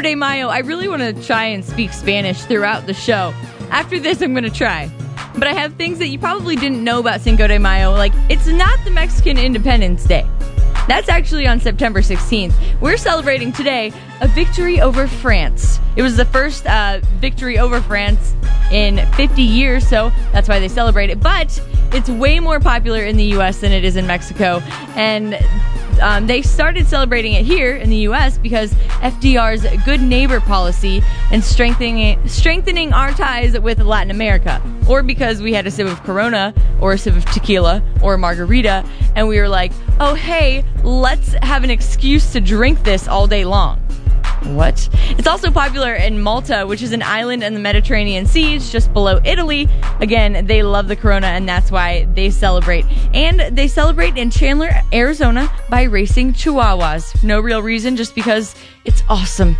Cinco de Mayo. I really want to try and speak Spanish throughout the show. After this, I'm going to try. But I have things that you probably didn't know about Cinco de Mayo. Like, it's not the Mexican Independence Day. That's actually on September 16th. We're celebrating today a victory over France. It was the first uh, victory over France in 50 years, so that's why they celebrate it. But it's way more popular in the U.S. than it is in Mexico. And um, they started celebrating it here in the U.S. because FDR's good neighbor policy and strengthening strengthening our ties with Latin America, or because we had a sip of Corona or a sip of tequila or a margarita, and we were like, oh hey, let's have an excuse to drink this all day long. What? It's also popular in Malta, which is an island in the Mediterranean Sea. It's just below Italy. Again, they love the Corona, and that's why they celebrate. And they celebrate in Chandler, Arizona by racing chihuahuas. No real reason, just because it's awesome.